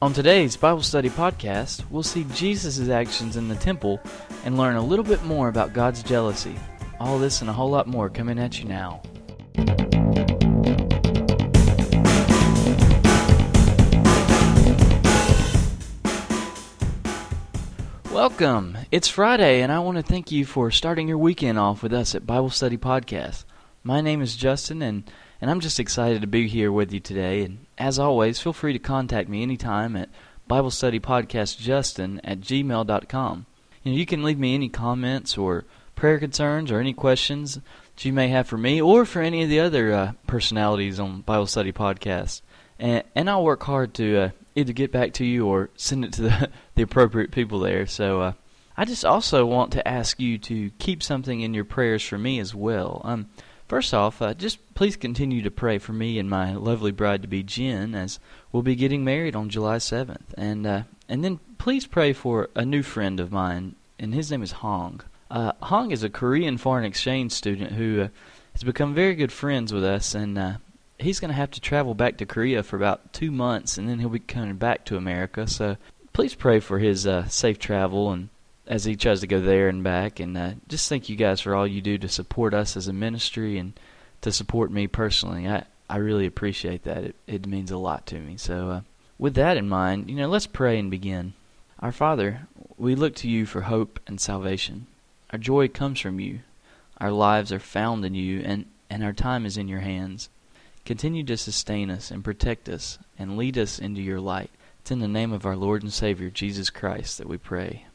On today's Bible Study podcast, we'll see Jesus' actions in the temple and learn a little bit more about God's jealousy. All this and a whole lot more coming at you now. Welcome! It's Friday, and I want to thank you for starting your weekend off with us at Bible Study Podcast. My name is Justin, and and I'm just excited to be here with you today. And as always, feel free to contact me anytime at Bible Study Podcast Justin at gmail.com. You know, you can leave me any comments or prayer concerns or any questions that you may have for me or for any of the other uh, personalities on Bible Study Podcast. And, and I'll work hard to uh, either get back to you or send it to the, the appropriate people there. So uh, I just also want to ask you to keep something in your prayers for me as well. Um, First off, uh, just please continue to pray for me and my lovely bride to be Jen as we'll be getting married on July 7th. And uh, and then please pray for a new friend of mine, and his name is Hong. Uh, Hong is a Korean foreign exchange student who uh, has become very good friends with us, and uh, he's going to have to travel back to Korea for about two months, and then he'll be coming back to America. So please pray for his uh, safe travel and as he tries to go there and back. And uh, just thank you guys for all you do to support us as a ministry and to support me personally. I, I really appreciate that. It, it means a lot to me. So, uh, with that in mind, you know, let's pray and begin. Our Father, we look to you for hope and salvation. Our joy comes from you. Our lives are found in you, and, and our time is in your hands. Continue to sustain us and protect us and lead us into your light. It's in the name of our Lord and Savior, Jesus Christ, that we pray.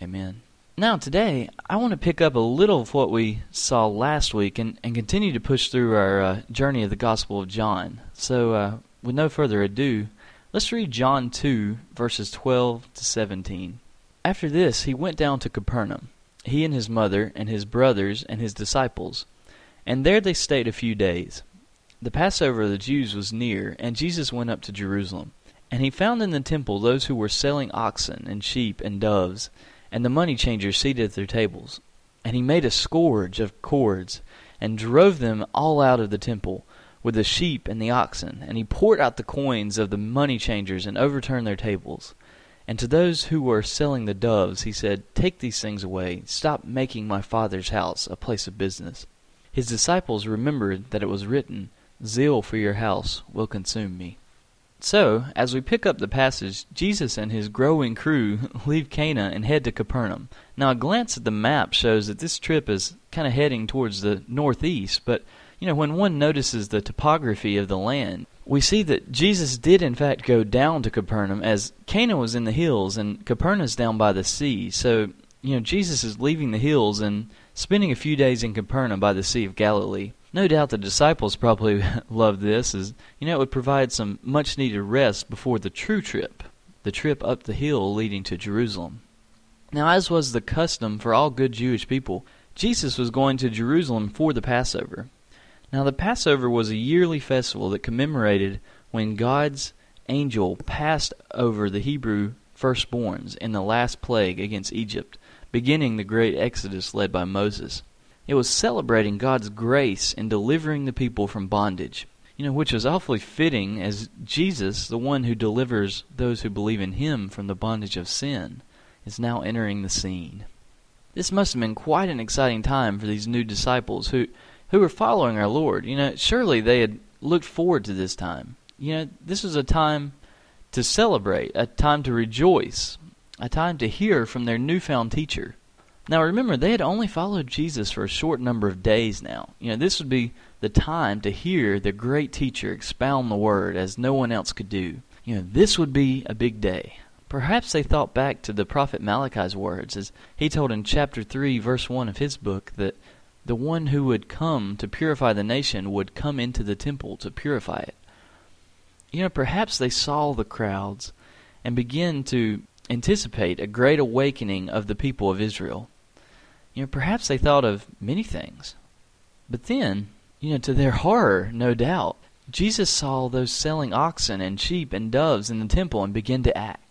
Amen. Now, today, I want to pick up a little of what we saw last week and, and continue to push through our uh, journey of the Gospel of John. So, uh, with no further ado, let's read John 2, verses 12 to 17. After this, he went down to Capernaum, he and his mother, and his brothers, and his disciples. And there they stayed a few days. The Passover of the Jews was near, and Jesus went up to Jerusalem. And he found in the temple those who were selling oxen and sheep and doves and the money changers seated at their tables. And he made a scourge of cords, and drove them all out of the temple, with the sheep and the oxen. And he poured out the coins of the money changers, and overturned their tables. And to those who were selling the doves, he said, Take these things away. Stop making my father's house a place of business. His disciples remembered that it was written, Zeal for your house will consume me. So, as we pick up the passage, Jesus and his growing crew leave Cana and head to Capernaum. Now, a glance at the map shows that this trip is kind of heading towards the northeast, but you know, when one notices the topography of the land, we see that Jesus did in fact go down to Capernaum as Cana was in the hills and Capernaum's down by the sea. So, you know, Jesus is leaving the hills and spending a few days in Capernaum by the Sea of Galilee. No doubt the disciples probably loved this, as you know, it would provide some much needed rest before the true trip, the trip up the hill leading to Jerusalem. Now, as was the custom for all good Jewish people, Jesus was going to Jerusalem for the Passover. Now, the Passover was a yearly festival that commemorated when God's angel passed over the Hebrew firstborns in the last plague against Egypt, beginning the great exodus led by Moses. It was celebrating God's grace in delivering the people from bondage. You know, which was awfully fitting as Jesus, the one who delivers those who believe in him from the bondage of sin, is now entering the scene. This must have been quite an exciting time for these new disciples who who were following our Lord. You know, surely they had looked forward to this time. You know, this was a time to celebrate, a time to rejoice, a time to hear from their newfound teacher. Now remember, they had only followed Jesus for a short number of days now. You know, this would be the time to hear the great teacher expound the word as no one else could do. You know, this would be a big day. Perhaps they thought back to the prophet Malachi's words as he told in chapter 3 verse 1 of his book that the one who would come to purify the nation would come into the temple to purify it. You know, perhaps they saw the crowds and began to anticipate a great awakening of the people of Israel. You know, perhaps they thought of many things. But then, you know, to their horror, no doubt, Jesus saw those selling oxen and sheep and doves in the temple and began to act.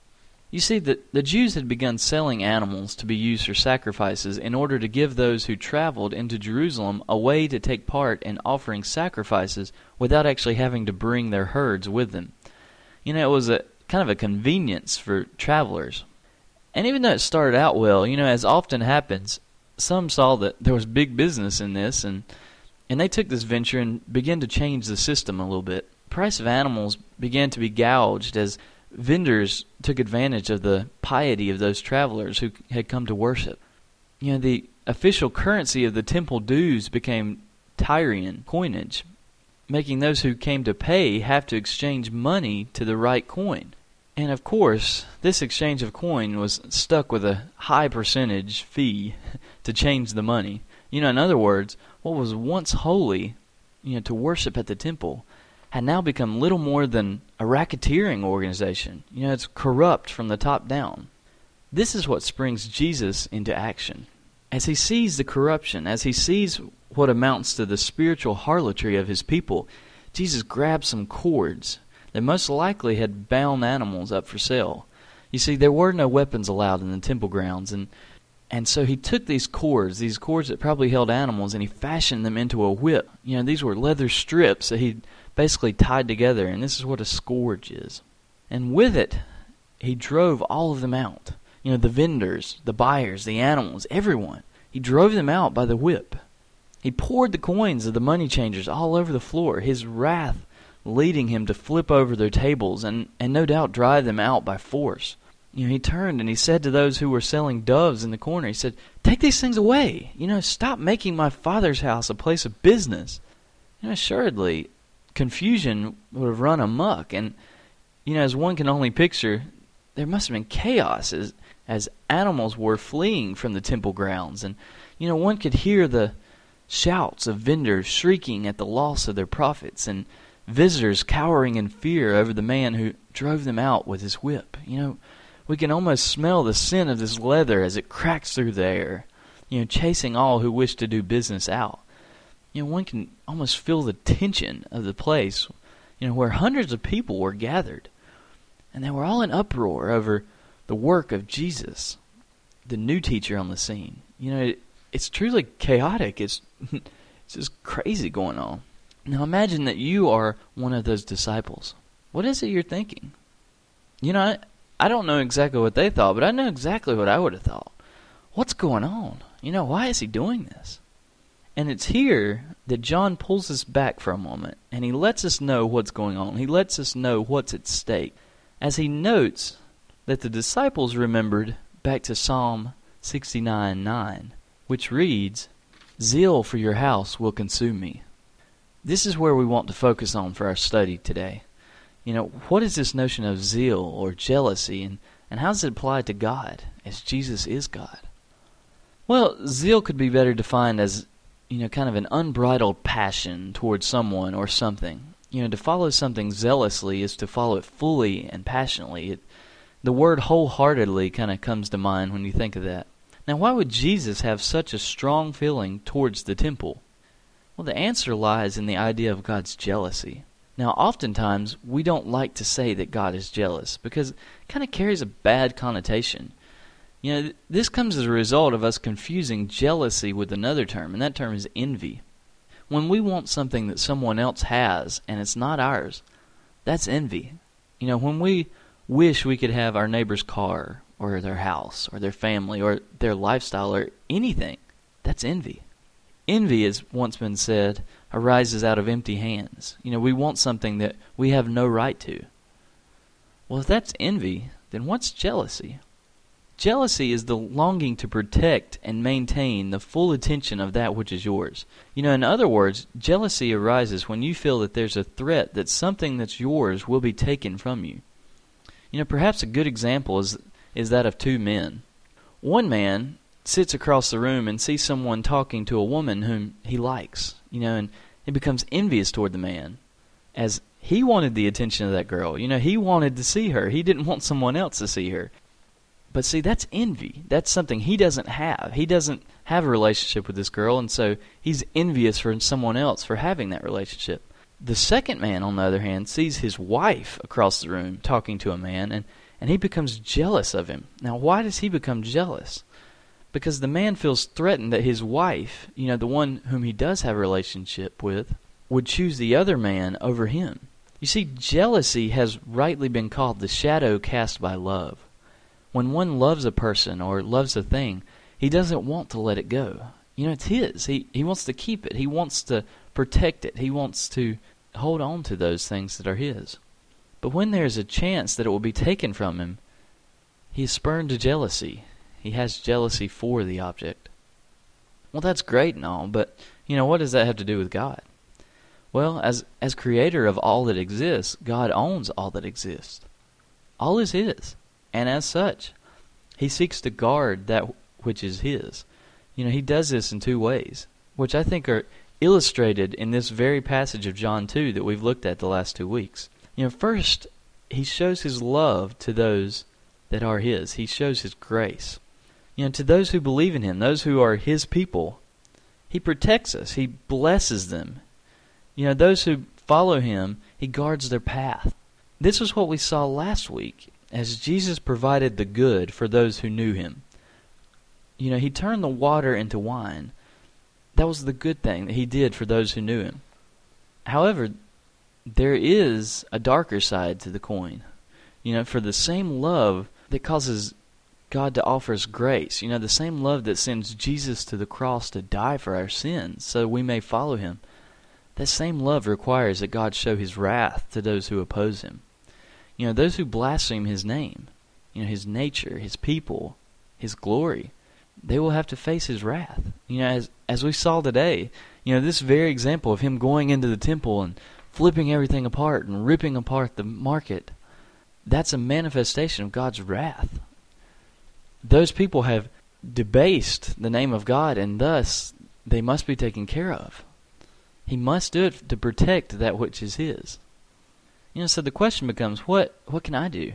You see, the, the Jews had begun selling animals to be used for sacrifices in order to give those who traveled into Jerusalem a way to take part in offering sacrifices without actually having to bring their herds with them. You know, it was a kind of a convenience for travelers. And even though it started out well, you know, as often happens, some saw that there was big business in this and and they took this venture and began to change the system a little bit. Price of animals began to be gouged as vendors took advantage of the piety of those travelers who had come to worship. You know, the official currency of the temple dues became Tyrian coinage, making those who came to pay have to exchange money to the right coin. And of course, this exchange of coin was stuck with a high percentage fee to change the money. You know, in other words, what was once holy, you know, to worship at the temple, had now become little more than a racketeering organization. You know, it's corrupt from the top down. This is what springs Jesus into action. As he sees the corruption, as he sees what amounts to the spiritual harlotry of his people, Jesus grabs some cords that most likely had bound animals up for sale. You see, there were no weapons allowed in the temple grounds, and and so he took these cords, these cords that probably held animals, and he fashioned them into a whip. You know, these were leather strips that he basically tied together, and this is what a scourge is. And with it, he drove all of them out. You know, the vendors, the buyers, the animals, everyone. He drove them out by the whip. He poured the coins of the money changers all over the floor. His wrath leading him to flip over their tables and, and no doubt drive them out by force. You know, he turned and he said to those who were selling doves in the corner, he said, Take these things away. You know, stop making my father's house a place of business. Know, assuredly, confusion would have run amuck. And, you know, as one can only picture, there must have been chaos as, as animals were fleeing from the temple grounds. And, you know, one could hear the shouts of vendors shrieking at the loss of their profits and visitors cowering in fear over the man who drove them out with his whip. You know, we can almost smell the scent of this leather as it cracks through the air, you know, chasing all who wish to do business out. You know, one can almost feel the tension of the place, you know, where hundreds of people were gathered. And they were all in uproar over the work of Jesus, the new teacher on the scene. You know, it, it's truly chaotic. It's it's just crazy going on. Now imagine that you are one of those disciples. What is it you're thinking? You know, I, I don't know exactly what they thought, but I know exactly what I would have thought. What's going on? You know, why is he doing this? And it's here that John pulls us back for a moment and he lets us know what's going on. He lets us know what's at stake as he notes that the disciples remembered back to Psalm 69 9, which reads, Zeal for your house will consume me. This is where we want to focus on for our study today. You know, what is this notion of zeal or jealousy, and, and how does it apply to God, as Jesus is God? Well, zeal could be better defined as you know, kind of an unbridled passion towards someone or something. You know, to follow something zealously is to follow it fully and passionately. It, the word wholeheartedly kind of comes to mind when you think of that. Now, why would Jesus have such a strong feeling towards the temple? Well, the answer lies in the idea of God's jealousy. Now, oftentimes, we don't like to say that God is jealous because it kind of carries a bad connotation. You know, this comes as a result of us confusing jealousy with another term, and that term is envy. When we want something that someone else has and it's not ours, that's envy. You know, when we wish we could have our neighbor's car or their house or their family or their lifestyle or anything, that's envy. Envy, as once been said, arises out of empty hands. You know, we want something that we have no right to. Well, if that's envy, then what's jealousy? Jealousy is the longing to protect and maintain the full attention of that which is yours. You know, in other words, jealousy arises when you feel that there's a threat that something that's yours will be taken from you. You know, perhaps a good example is is that of two men. One man sits across the room and sees someone talking to a woman whom he likes, you know, and he becomes envious toward the man as he wanted the attention of that girl. You know, he wanted to see her. He didn't want someone else to see her. But see, that's envy. That's something he doesn't have. He doesn't have a relationship with this girl, and so he's envious for someone else for having that relationship. The second man, on the other hand, sees his wife across the room talking to a man, and, and he becomes jealous of him. Now, why does he become jealous? Because the man feels threatened that his wife, you know, the one whom he does have a relationship with, would choose the other man over him. You see, jealousy has rightly been called the shadow cast by love. When one loves a person or loves a thing, he doesn't want to let it go. You know, it's his. He he wants to keep it. He wants to protect it. He wants to hold on to those things that are his. But when there is a chance that it will be taken from him, he is spurned to jealousy. He has jealousy for the object. Well, that's great and all, but you know, what does that have to do with God? Well, as as creator of all that exists, God owns all that exists. All is his, and as such, he seeks to guard that which is his. You know, he does this in two ways, which I think are illustrated in this very passage of John 2 that we've looked at the last two weeks. You know, first, he shows his love to those that are his. He shows his grace. You know, to those who believe in him, those who are his people, he protects us. He blesses them. You know, those who follow him, he guards their path. This was what we saw last week as Jesus provided the good for those who knew him. You know, he turned the water into wine. That was the good thing that he did for those who knew him. However, there is a darker side to the coin. You know, for the same love that causes God to offer us grace, you know, the same love that sends Jesus to the cross to die for our sins so we may follow him, that same love requires that God show his wrath to those who oppose him. You know, those who blaspheme his name, you know, his nature, his people, his glory they will have to face his wrath. You know, as as we saw today, you know, this very example of him going into the temple and flipping everything apart and ripping apart the market, that's a manifestation of God's wrath. Those people have debased the name of God and thus they must be taken care of. He must do it to protect that which is his. You know, so the question becomes what what can I do?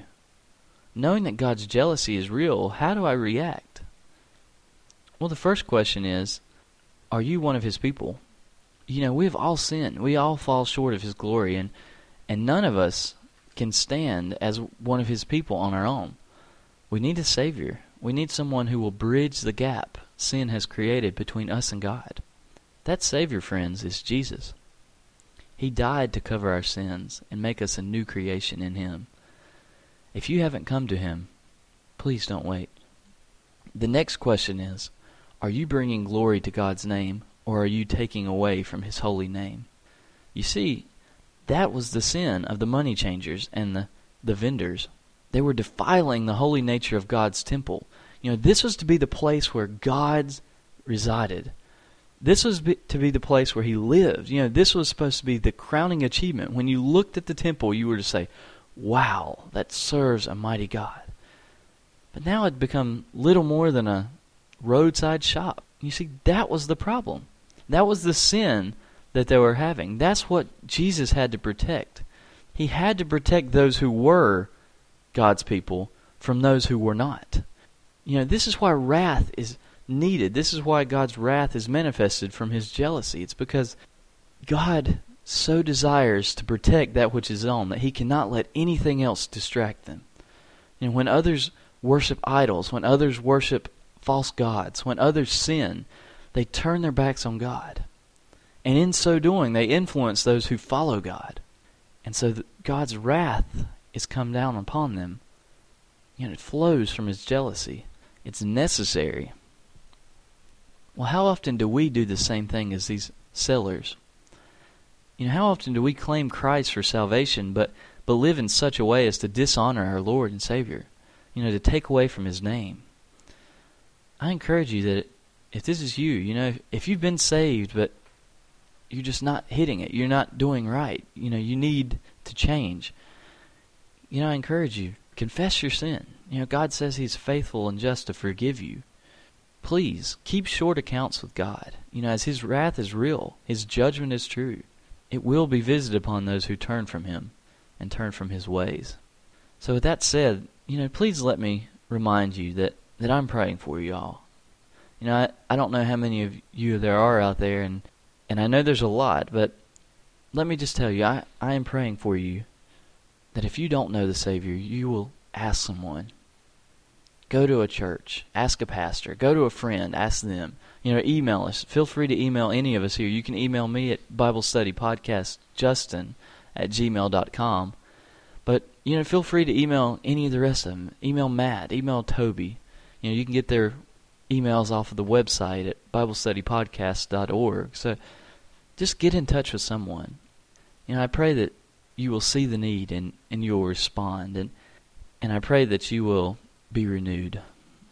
Knowing that God's jealousy is real, how do I react? Well, the first question is Are you one of his people? You know, we have all sinned. We all fall short of his glory, and, and none of us can stand as one of his people on our own. We need a Savior. We need someone who will bridge the gap sin has created between us and God. That Savior, friends, is Jesus. He died to cover our sins and make us a new creation in Him. If you haven't come to Him, please don't wait. The next question is are you bringing glory to God's name, or are you taking away from His holy name? You see, that was the sin of the money changers and the, the vendors. They were defiling the holy nature of God's temple. You know, this was to be the place where God resided. This was be, to be the place where He lived. You know, this was supposed to be the crowning achievement. When you looked at the temple, you were to say, Wow, that serves a mighty God. But now it had become little more than a roadside shop. You see, that was the problem. That was the sin that they were having. That's what Jesus had to protect. He had to protect those who were God's people from those who were not. You know, this is why wrath is needed. This is why God's wrath is manifested from his jealousy. It's because God so desires to protect that which is his own that he cannot let anything else distract them. And when others worship idols, when others worship false gods. When others sin, they turn their backs on God. And in so doing, they influence those who follow God. And so God's wrath is come down upon them. You know, it flows from his jealousy. It's necessary. Well, how often do we do the same thing as these sellers? You know, how often do we claim Christ for salvation, but, but live in such a way as to dishonor our Lord and Savior? You know, to take away from his name. I encourage you that if this is you, you know, if you've been saved but you're just not hitting it, you're not doing right, you know, you need to change. You know, I encourage you, confess your sin. You know, God says He's faithful and just to forgive you. Please keep short accounts with God. You know, as His wrath is real, His judgment is true. It will be visited upon those who turn from Him and turn from His ways. So, with that said, you know, please let me remind you that that I'm praying for you all. You know, I, I don't know how many of you there are out there, and, and I know there's a lot, but let me just tell you, I, I am praying for you that if you don't know the Savior, you will ask someone. Go to a church, ask a pastor, go to a friend, ask them. You know, email us. Feel free to email any of us here. You can email me at Bible Study Podcast Justin at gmail.com. But, you know, feel free to email any of the rest of them. Email Matt, email Toby. You know, you can get their emails off of the website at BibleStudyPodcast.org. So just get in touch with someone. You know, I pray that you will see the need and, and you will respond. And, and I pray that you will be renewed.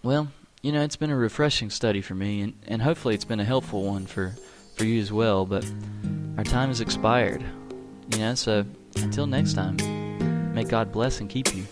Well, you know, it's been a refreshing study for me, and, and hopefully it's been a helpful one for, for you as well. But our time has expired. You know, so until next time, may God bless and keep you.